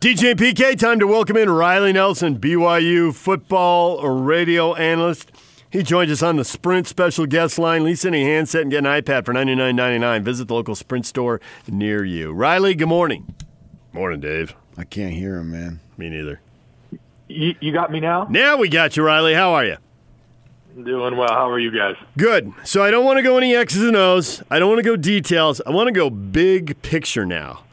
DJ and PK, time to welcome in Riley Nelson, BYU football radio analyst. He joins us on the Sprint special guest line. Lease any handset and get an iPad for $99.99. Visit the local Sprint store near you. Riley, good morning. Morning, Dave. I can't hear him, man. Me neither. You, you got me now? Now we got you, Riley. How are you? Doing well. How are you guys? Good. So I don't want to go any X's and O's. I don't want to go details. I want to go big picture now.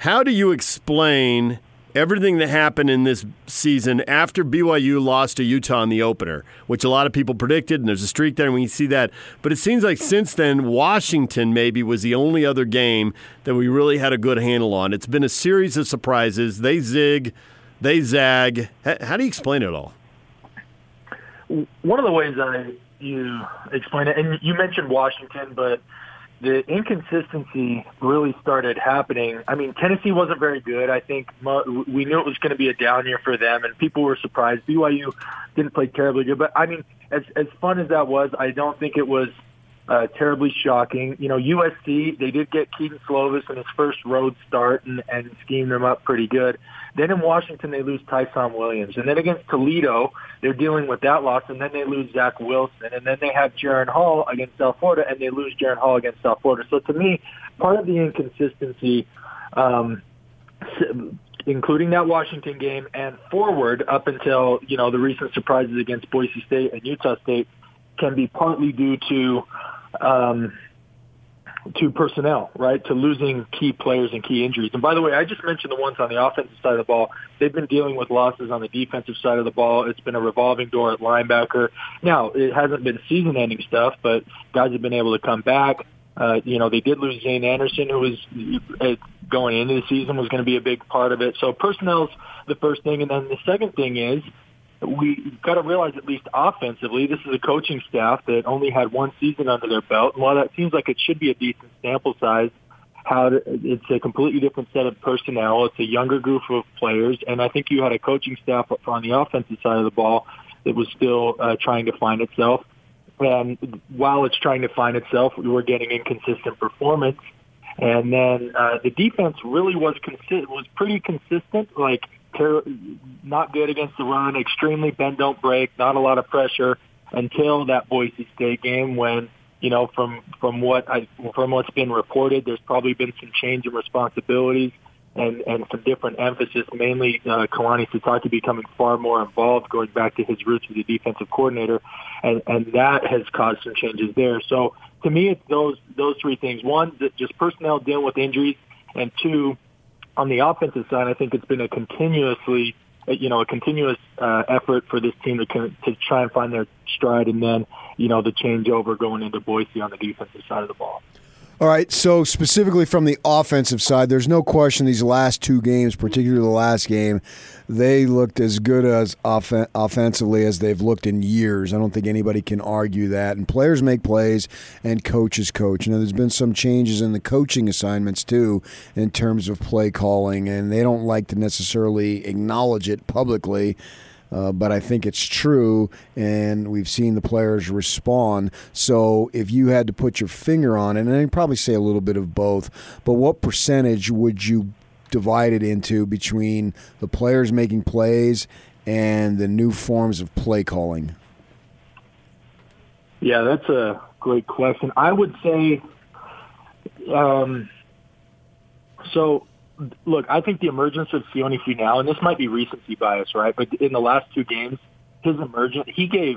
How do you explain everything that happened in this season after BYU lost to Utah in the opener, which a lot of people predicted, and there's a streak there, and we see that. But it seems like since then, Washington maybe was the only other game that we really had a good handle on. It's been a series of surprises. They zig, they zag. How do you explain it all? One of the ways I you explain it, and you mentioned Washington, but the inconsistency really started happening. I mean, Tennessee wasn't very good. I think we knew it was going to be a down year for them, and people were surprised. BYU didn't play terribly good, but I mean, as as fun as that was, I don't think it was uh, terribly shocking. You know, USC they did get Kedon Slovis in his first road start and, and schemed them up pretty good. Then in Washington they lose Ty'Son Williams, and then against Toledo they're dealing with that loss, and then they lose Zach Wilson, and then they have Jaren Hall against South Florida, and they lose Jaren Hall against South Florida. So to me, part of the inconsistency. Um, including that Washington game and forward up until you know the recent surprises against Boise State and Utah State can be partly due to um, to personnel, right? To losing key players and key injuries. And by the way, I just mentioned the ones on the offensive side of the ball. They've been dealing with losses on the defensive side of the ball. It's been a revolving door at linebacker. Now, it hasn't been season-ending stuff, but guys have been able to come back. Uh, you know, they did lose Zayne Anderson, who was uh, going into the season was going to be a big part of it. So personnel's the first thing, and then the second thing is we got to realize at least offensively, this is a coaching staff that only had one season under their belt. And while that seems like it should be a decent sample size, how to, it's a completely different set of personnel. It's a younger group of players, and I think you had a coaching staff on the offensive side of the ball that was still uh, trying to find itself. And while it's trying to find itself, we were getting inconsistent performance. And then uh, the defense really was consi- was pretty consistent. Like ter- not good against the run, extremely bend don't break, not a lot of pressure until that Boise State game when you know from from what I from what's been reported, there's probably been some change in responsibilities and and some different emphasis, mainly uh, Kalani Sitake becoming far more involved, going back to his roots as a defensive coordinator, and and that has caused some changes there. So to me, it's those those three things: one, just personnel dealing with injuries, and two, on the offensive side, I think it's been a continuously, you know, a continuous uh, effort for this team to to try and find their stride, and then you know the changeover going into Boise on the defensive side of the ball. All right, so specifically from the offensive side, there's no question these last two games, particularly the last game, they looked as good as off- offensively as they've looked in years. I don't think anybody can argue that. And players make plays, and coaches coach. Now, there's been some changes in the coaching assignments too, in terms of play calling, and they don't like to necessarily acknowledge it publicly. Uh, but I think it's true, and we've seen the players respond. So if you had to put your finger on it, and I'd probably say a little bit of both, but what percentage would you divide it into between the players making plays and the new forms of play calling? Yeah, that's a great question. I would say, um, so look, I think the emergence of Sione Finau, and this might be recency bias, right? But in the last two games, his emergence, he gave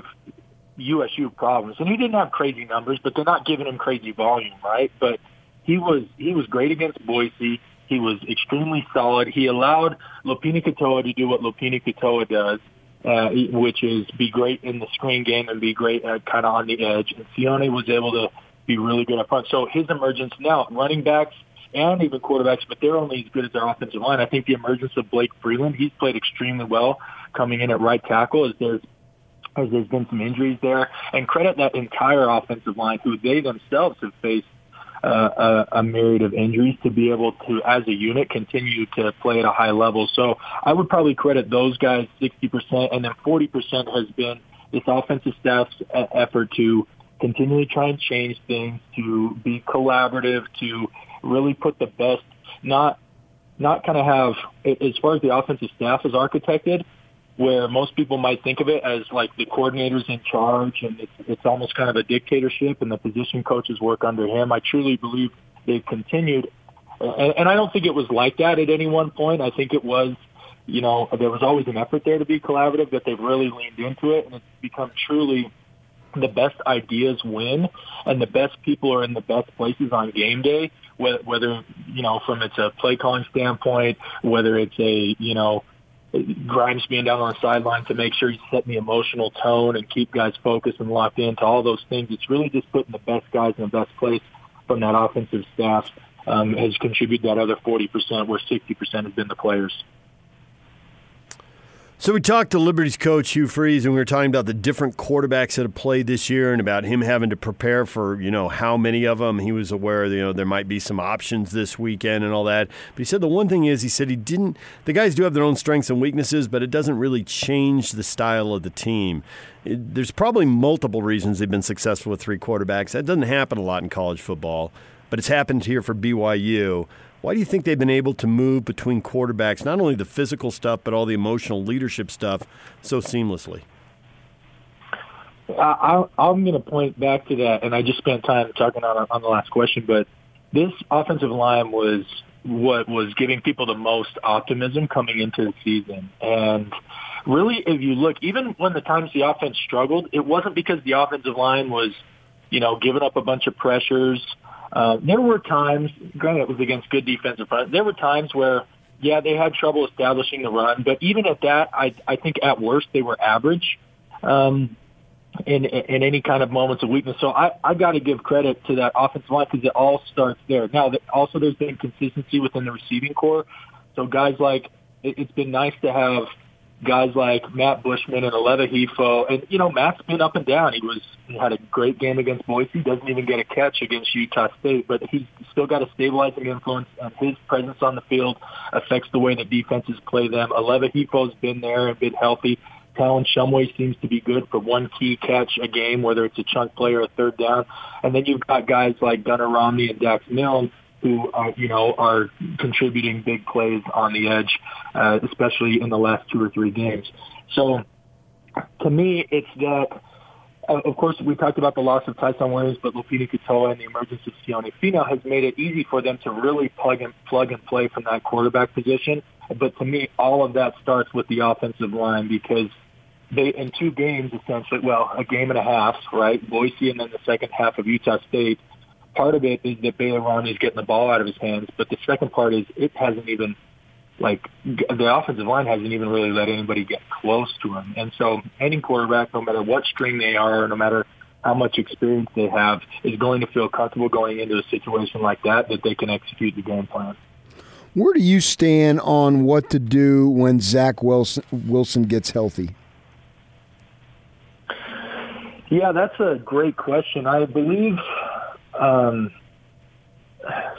USU problems, and he didn't have crazy numbers, but they're not giving him crazy volume, right? But he was he was great against Boise. He was extremely solid. He allowed Lopini Katoa to do what Lopini Katoa does, uh, which is be great in the screen game and be great at kind of on the edge. And Sione was able to be really good up front. So his emergence now, running backs and even quarterbacks, but they're only as good as their offensive line. I think the emergence of Blake Freeland, he's played extremely well coming in at right tackle as there's as there's been some injuries there. And credit that entire offensive line who they themselves have faced uh, a, a myriad of injuries to be able to, as a unit, continue to play at a high level. So I would probably credit those guys 60%, and then 40% has been this offensive staff's effort to continually try and change things, to be collaborative, to really put the best, not not kind of have, as far as the offensive staff is architected, where most people might think of it as like the coordinator's in charge and it's, it's almost kind of a dictatorship and the position coaches work under him. I truly believe they've continued. And, and I don't think it was like that at any one point. I think it was, you know, there was always an effort there to be collaborative, that they've really leaned into it and it's become truly the best ideas win and the best people are in the best places on game day whether you know from it's a play calling standpoint whether it's a you know Grimes being down on the sideline to make sure he's setting the emotional tone and keep guys focused and locked into all those things. It's really just putting the best guys in the best place from that offensive staff um, has contributed that other 40%, where 60% has been the players. So we talked to Liberty's coach Hugh Freeze, and we were talking about the different quarterbacks that have played this year, and about him having to prepare for you know how many of them. He was aware you know there might be some options this weekend and all that. But he said the one thing is he said he didn't. The guys do have their own strengths and weaknesses, but it doesn't really change the style of the team. It, there's probably multiple reasons they've been successful with three quarterbacks. That doesn't happen a lot in college football, but it's happened here for BYU. Why do you think they've been able to move between quarterbacks, not only the physical stuff, but all the emotional leadership stuff, so seamlessly? I, am going to point back to that, and I just spent time talking on, on the last question, but this offensive line was what was giving people the most optimism coming into the season. And really, if you look, even when the times the offense struggled, it wasn't because the offensive line was, you know, giving up a bunch of pressures uh, there were times, granted it was against good defensive front, there were times where, yeah, they had trouble establishing the run, but even at that, I, I think at worst they were average um, in, in any kind of moments of weakness. So I, I've got to give credit to that offensive line because it all starts there. Now, also there's been consistency within the receiving corps. So guys like, it, it's been nice to have – guys like Matt Bushman and Aleva Hifo. And, you know, Matt's been up and down. He was he had a great game against Boise, doesn't even get a catch against Utah State, but he's still got a stabilizing influence, and his presence on the field affects the way the defenses play them. Aleva Hifo's been there and been healthy. Talon Shumway seems to be good for one key catch a game, whether it's a chunk play or a third down. And then you've got guys like Gunnar Romney and Dax Milne who uh, you know are contributing big plays on the edge, uh, especially in the last two or three games. So to me, it's that. Uh, of course, we talked about the loss of Ty'Son Williams, but Lopini Katoa and the emergence of Sione Finau has made it easy for them to really plug and plug and play from that quarterback position. But to me, all of that starts with the offensive line because they in two games essentially, well, a game and a half, right? Boise and then the second half of Utah State part of it is that Baylor is getting the ball out of his hands, but the second part is it hasn't even like the offensive line hasn't even really let anybody get close to him. And so any quarterback, no matter what string they are, no matter how much experience they have, is going to feel comfortable going into a situation like that that they can execute the game plan. Where do you stand on what to do when Zach Wilson, Wilson gets healthy? Yeah, that's a great question. I believe um,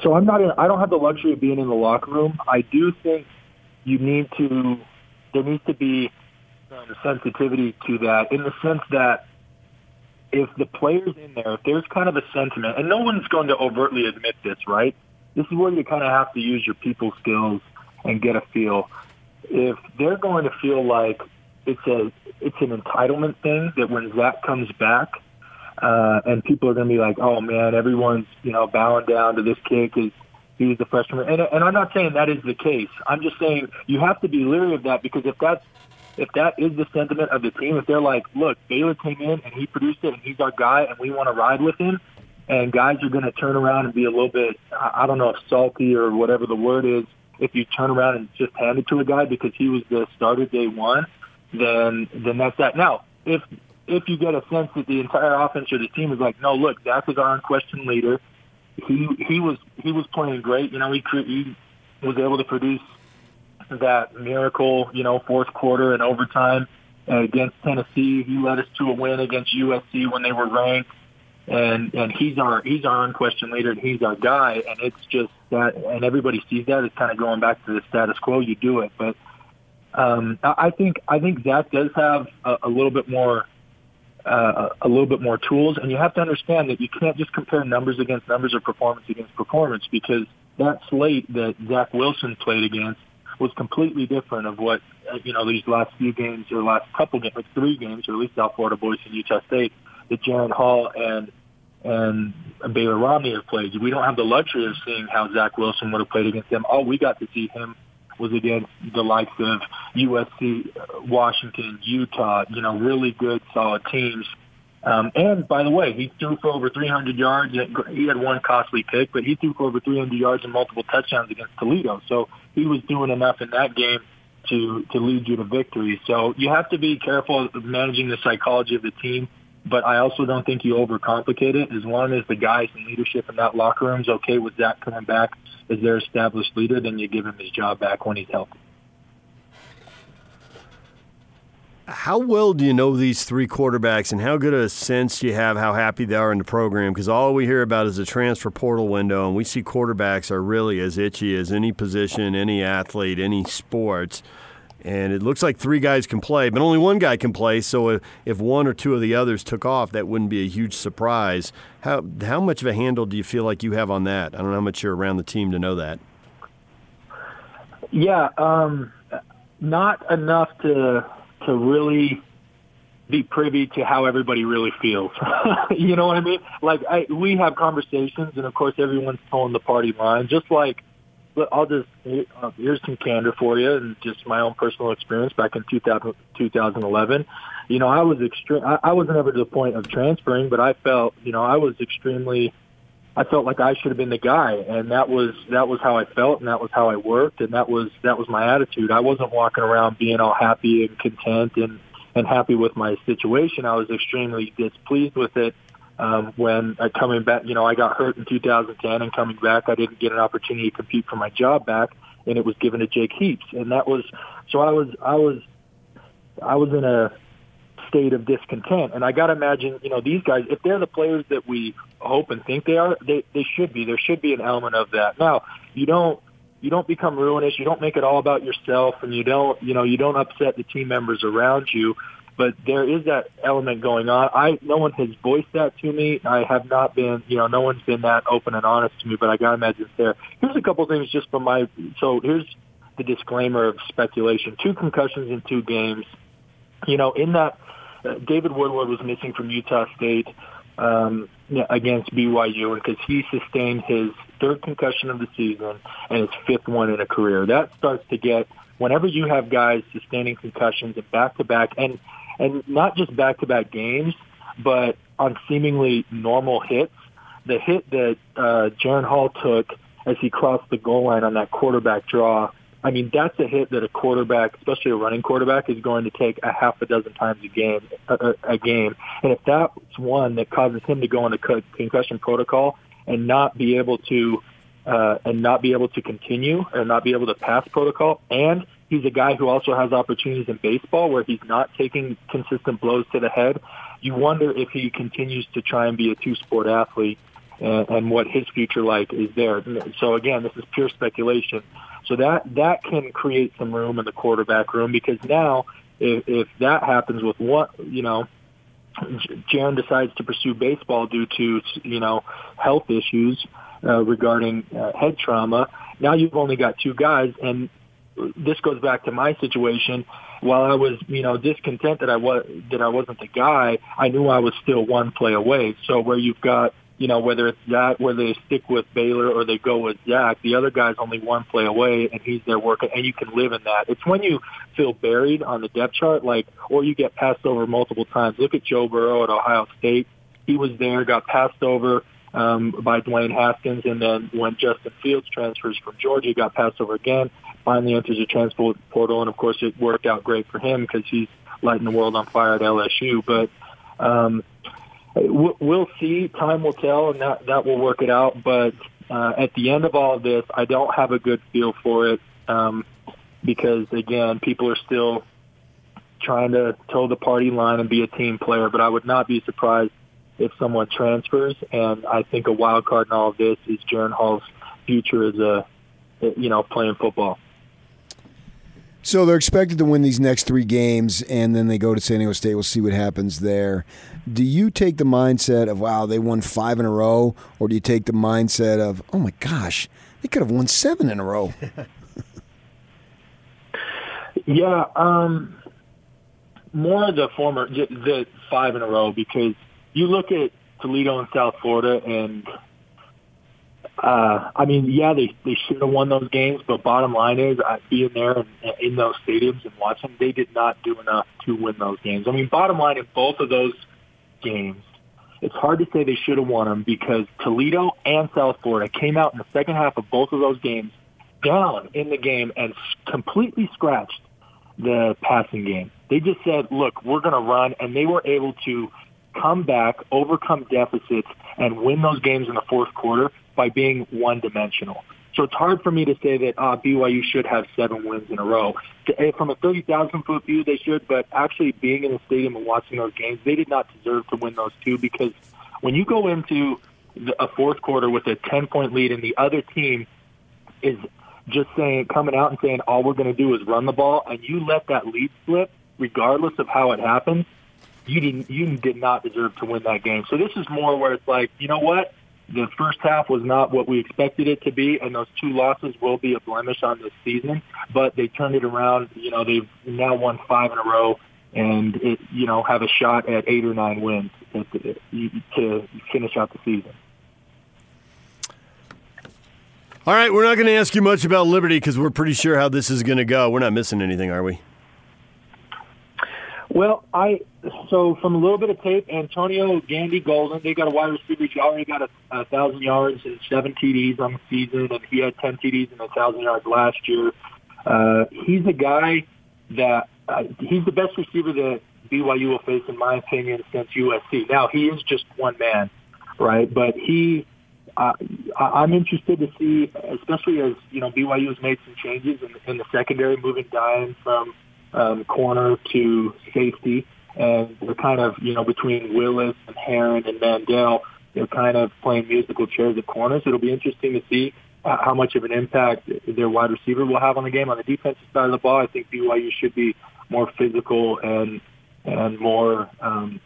so I'm not. In, I don't have the luxury of being in the locker room. I do think you need to. There needs to be um, sensitivity to that, in the sense that if the players in there, if there's kind of a sentiment, and no one's going to overtly admit this, right? This is where you kind of have to use your people skills and get a feel. If they're going to feel like it's a it's an entitlement thing that when Zach comes back, uh, and people are going to be like, "Oh man, everyone's you know bowing down to this kid because he's the freshman." And, and I'm not saying that is the case. I'm just saying you have to be leery of that because if that's if that is the sentiment of the team, if they're like, "Look, Baylor came in and he produced it, and he's our guy, and we want to ride with him," and guys are going to turn around and be a little bit, I don't know if salty or whatever the word is, if you turn around and just hand it to a guy because he was the starter day one, then then that's that. Now, if if you get a sense that the entire offense or the team is like, no, look, Zach is our unquestioned leader. He he was he was playing great. You know, he he was able to produce that miracle, you know, fourth quarter and overtime against Tennessee. He led us to a win against USC when they were ranked. And and he's our he's our unquestioned leader and he's our guy and it's just that and everybody sees that it's kind of going back to the status quo. You do it, but um, I think I think Zach does have a, a little bit more uh, a little bit more tools. And you have to understand that you can't just compare numbers against numbers or performance against performance because that slate that Zach Wilson played against was completely different of what uh, you know these last few games or last couple games, like three games, or at least South Florida boys and Utah State that Jaren Hall and and Baylor Romney have played. We don't have the luxury of seeing how Zach Wilson would have played against them. All we got to see him was against the likes of USC, Washington, Utah, you know, really good, solid teams. Um, and by the way, he threw for over 300 yards. He had one costly pick, but he threw for over 300 yards and multiple touchdowns against Toledo. So he was doing enough in that game to to lead you to victory. So you have to be careful of managing the psychology of the team but I also don't think you overcomplicate it. As long as the guys in leadership in that locker room is okay with Zach coming back as their established leader, then you give him his job back when he's healthy. How well do you know these three quarterbacks, and how good a sense do you have how happy they are in the program? Because all we hear about is the transfer portal window, and we see quarterbacks are really as itchy as any position, any athlete, any sports and it looks like three guys can play, but only one guy can play. So if one or two of the others took off, that wouldn't be a huge surprise. How how much of a handle do you feel like you have on that? I don't know how much you're around the team to know that. Yeah, um, not enough to to really be privy to how everybody really feels. you know what I mean? Like I, we have conversations, and of course, everyone's pulling the party line, just like I'll just uh, here's some candor for you and just my own personal experience back in 2000, 2011. You know, I was extreme. I, I wasn't ever to the point of transferring, but I felt, you know, I was extremely. I felt like I should have been the guy, and that was that was how I felt, and that was how I worked, and that was that was my attitude. I wasn't walking around being all happy and content and and happy with my situation. I was extremely displeased with it um, when uh, coming back, you know, I got hurt in 2010 and coming back, I didn't get an opportunity to compete for my job back and it was given to Jake Heaps. And that was, so I was, I was, I was in a state of discontent. And I got to imagine, you know, these guys, if they're the players that we hope and think they are, they, they should be. There should be an element of that. Now, you don't, you don't become ruinous. You don't make it all about yourself and you don't, you know, you don't upset the team members around you but there is that element going on. I no one has voiced that to me. I have not been, you know, no one's been that open and honest to me. But I gotta imagine it's there. Here's a couple things just from my. So here's the disclaimer of speculation: two concussions in two games. You know, in that uh, David Woodward was missing from Utah State um, against BYU because he sustained his third concussion of the season and his fifth one in a career. That starts to get whenever you have guys sustaining concussions and back to back and and not just back-to-back games, but on seemingly normal hits. The hit that uh, Jaren Hall took as he crossed the goal line on that quarterback draw, I mean, that's a hit that a quarterback, especially a running quarterback, is going to take a half a dozen times a game. A, a game, and if that's one that causes him to go into concussion protocol and not be able to uh, and not be able to continue or not be able to pass protocol, and He's a guy who also has opportunities in baseball where he's not taking consistent blows to the head. You wonder if he continues to try and be a two-sport athlete and, and what his future like is there. So again, this is pure speculation. So that that can create some room in the quarterback room because now if, if that happens with what you know, Jaren decides to pursue baseball due to you know health issues uh, regarding uh, head trauma. Now you've only got two guys, and this goes back to my situation. While I was, you know, discontent that I was that I wasn't the guy, I knew I was still one play away. So where you've got, you know, whether it's that where they stick with Baylor or they go with Zach, the other guy's only one play away, and he's there working, and you can live in that. It's when you feel buried on the depth chart, like, or you get passed over multiple times. Look at Joe Burrow at Ohio State. He was there, got passed over um, by Dwayne Haskins, and then when Justin Fields transfers from Georgia, got passed over again finally enters the transfer portal, and of course it worked out great for him because he's lighting the world on fire at LSU. But um, we'll see. Time will tell, and that that will work it out. But uh, at the end of all of this, I don't have a good feel for it um, because again, people are still trying to toe the party line and be a team player. But I would not be surprised if someone transfers. And I think a wild card in all of this is Jaren Hall's future as a you know playing football. So they're expected to win these next three games, and then they go to San Diego State. We'll see what happens there. Do you take the mindset of wow, they won five in a row, or do you take the mindset of oh my gosh, They could have won seven in a row. yeah, um, more the former, the five in a row because you look at Toledo and South Florida and uh, I mean, yeah, they they should have won those games, but bottom line is, uh, being there in, in those stadiums and watching, they did not do enough to win those games. I mean, bottom line in both of those games, it's hard to say they should have won them because Toledo and South Florida came out in the second half of both of those games down in the game and completely scratched the passing game. They just said, "Look, we're going to run," and they were able to come back, overcome deficits, and win those games in the fourth quarter by being one-dimensional. So it's hard for me to say that uh, BYU should have seven wins in a row. Eh, from a 30,000 foot view, they should, but actually being in the stadium and watching those games, they did not deserve to win those two because when you go into a fourth quarter with a 10 point lead and the other team is just saying, coming out and saying, all we're going to do is run the ball, and you let that lead slip, regardless of how it happens, you didn't, you did not deserve to win that game. So this is more where it's like, you know what? The first half was not what we expected it to be, and those two losses will be a blemish on this season. But they turned it around. You know, they've now won five in a row, and it, you know have a shot at eight or nine wins to finish out the season. All right, we're not going to ask you much about Liberty because we're pretty sure how this is going to go. We're not missing anything, are we? Well, I so from a little bit of tape, Antonio Gandy Golden, they got a wide receiver. He already got a, a thousand yards and seven TDs on the season, and he had ten TDs and a thousand yards last year. Uh, he's a guy that uh, he's the best receiver that BYU will face, in my opinion, since USC. Now he is just one man, right? But he, uh, I'm interested to see, especially as you know BYU has made some changes in, in the secondary, moving Dayan from um, corner to safety, and they're kind of you know between Willis and Herron and Mandel, they're kind of playing musical chairs at corners. It'll be interesting to see how much of an impact their wide receiver will have on the game. On the defensive side of the ball, I think BYU should be more physical and and more um,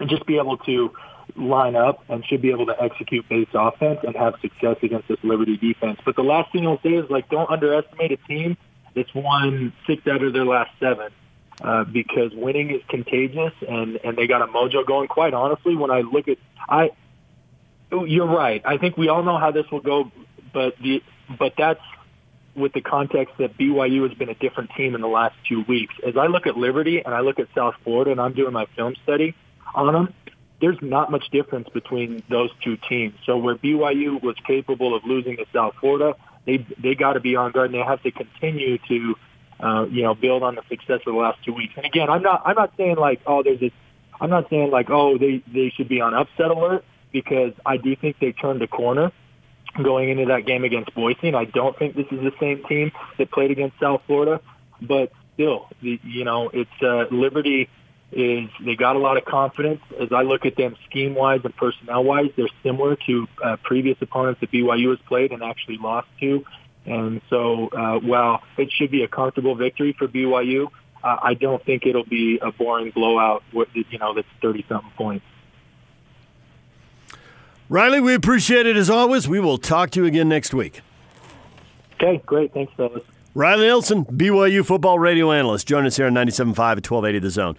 and just be able to line up and should be able to execute base offense and have success against this Liberty defense. But the last thing I'll say is like don't underestimate a team that's won six out of their last seven. Uh, because winning is contagious and, and they got a mojo going. Quite honestly, when I look at, I, you're right. I think we all know how this will go, but the, but that's with the context that BYU has been a different team in the last two weeks. As I look at Liberty and I look at South Florida and I'm doing my film study on them, there's not much difference between those two teams. So where BYU was capable of losing to South Florida, they they got to be on guard and they have to continue to uh, you know build on the success of the last two weeks. And again, I'm not I'm not saying like oh there's this I'm not saying like oh they they should be on upset alert because I do think they turned a corner going into that game against Boise. And I don't think this is the same team that played against South Florida, but still, the, you know, it's uh, Liberty is they got a lot of confidence. As I look at them scheme wise and personnel wise, they're similar to uh, previous opponents that BYU has played and actually lost to. And so, uh, while it should be a comfortable victory for BYU, uh, I don't think it'll be a boring blowout. With, you know, that's thirty something points. Riley, we appreciate it as always. We will talk to you again next week. Okay, great. Thanks, fellas. Riley Nelson, BYU football radio analyst. Join us here on 97.5 at 1280 The Zone.